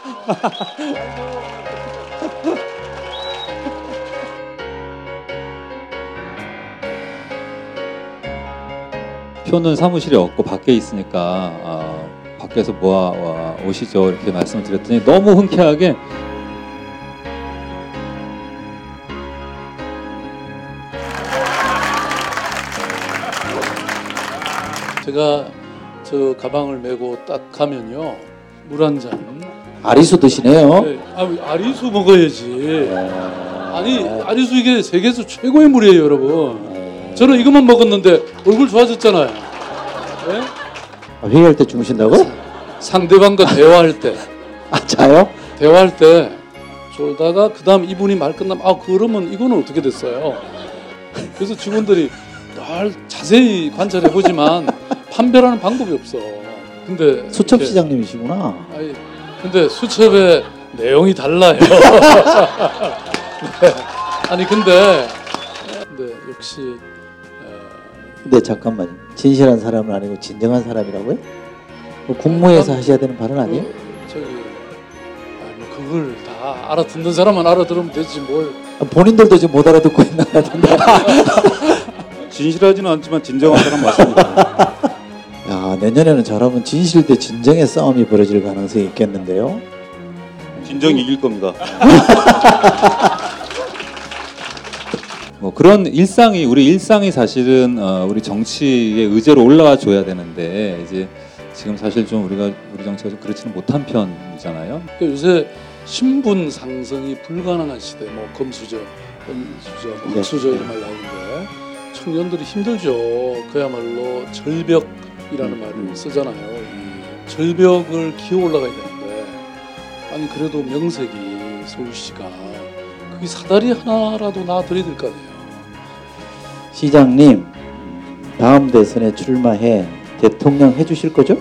표는 사무실에 없고 밖에 있으니까 아, 밖에서 모아 와, 오시죠 이렇게 말씀을 드렸더니 너무 흔쾌하게 제가 저 가방을 메고 딱 가면요 물 한 잔. 아리수 드시네요. 네, 아, 아리수 먹어야지. 아니 아리수 이게 세계에서 최고의 물이에요, 여러분. 저는 이것만 먹었는데 얼굴 좋아졌잖아요. 네? 아, 회의할 때 주무신다고? 상대방과 대화할 때, 아 자요? 대화할 때 졸다가 그 다음 이분이 말 끝나면 아 그러면 이거는 어떻게 됐어요? 그래서 직원들이 날 자세히 관찰해 보지만 판별하는 방법이 없어. 근데 수첩 이렇게- 시장님이시구나. 아니, 근데 수첩의 내용이 달라요. 네. 아니 근데 근데 역시 어, 근데 잠깐만요. 진실한 사람은 아니고 진정한 사람이라고요? 뭐 국무회에서 하셔야 되는 발언 아니에요? 그, 저기 아니, 뭐 그걸 다 알아듣는 사람은 알아들으면 되지 뭘. 아, 본인들도 지금 못 알아듣고 있는 것 같은데. 진실하지는 않지만 진정한 사람 맞습니다. 야 내년에는 저러면 진실 대 진정의 싸움이 벌어질 가능성이 있겠는데요. 진정이 이길 겁니다. 뭐 그런 일상이 우리 일상이 사실은 어, 우리 정치의 의제로 올라와 줘야 되는데 이제 지금 사실 좀 우리가 우리 정치가 좀 그렇지는 못한 편이잖아요. 그 요새 신분 상승이 불가능한 시대, 뭐 검수저, 검수저, 네. 목수저 이런 말 나오는데 청년들이 힘들죠. 그야말로 절벽 이라는 음. 말을 쓰잖아요. 이 절벽을 기어 올라가야 되는데 아니 그래도 명색이 서울시가 그게 사다리 하나라도 놔드려야 될 거 아니에요. 시장님 다음 대선에 출마해 대통령 해주실 거죠?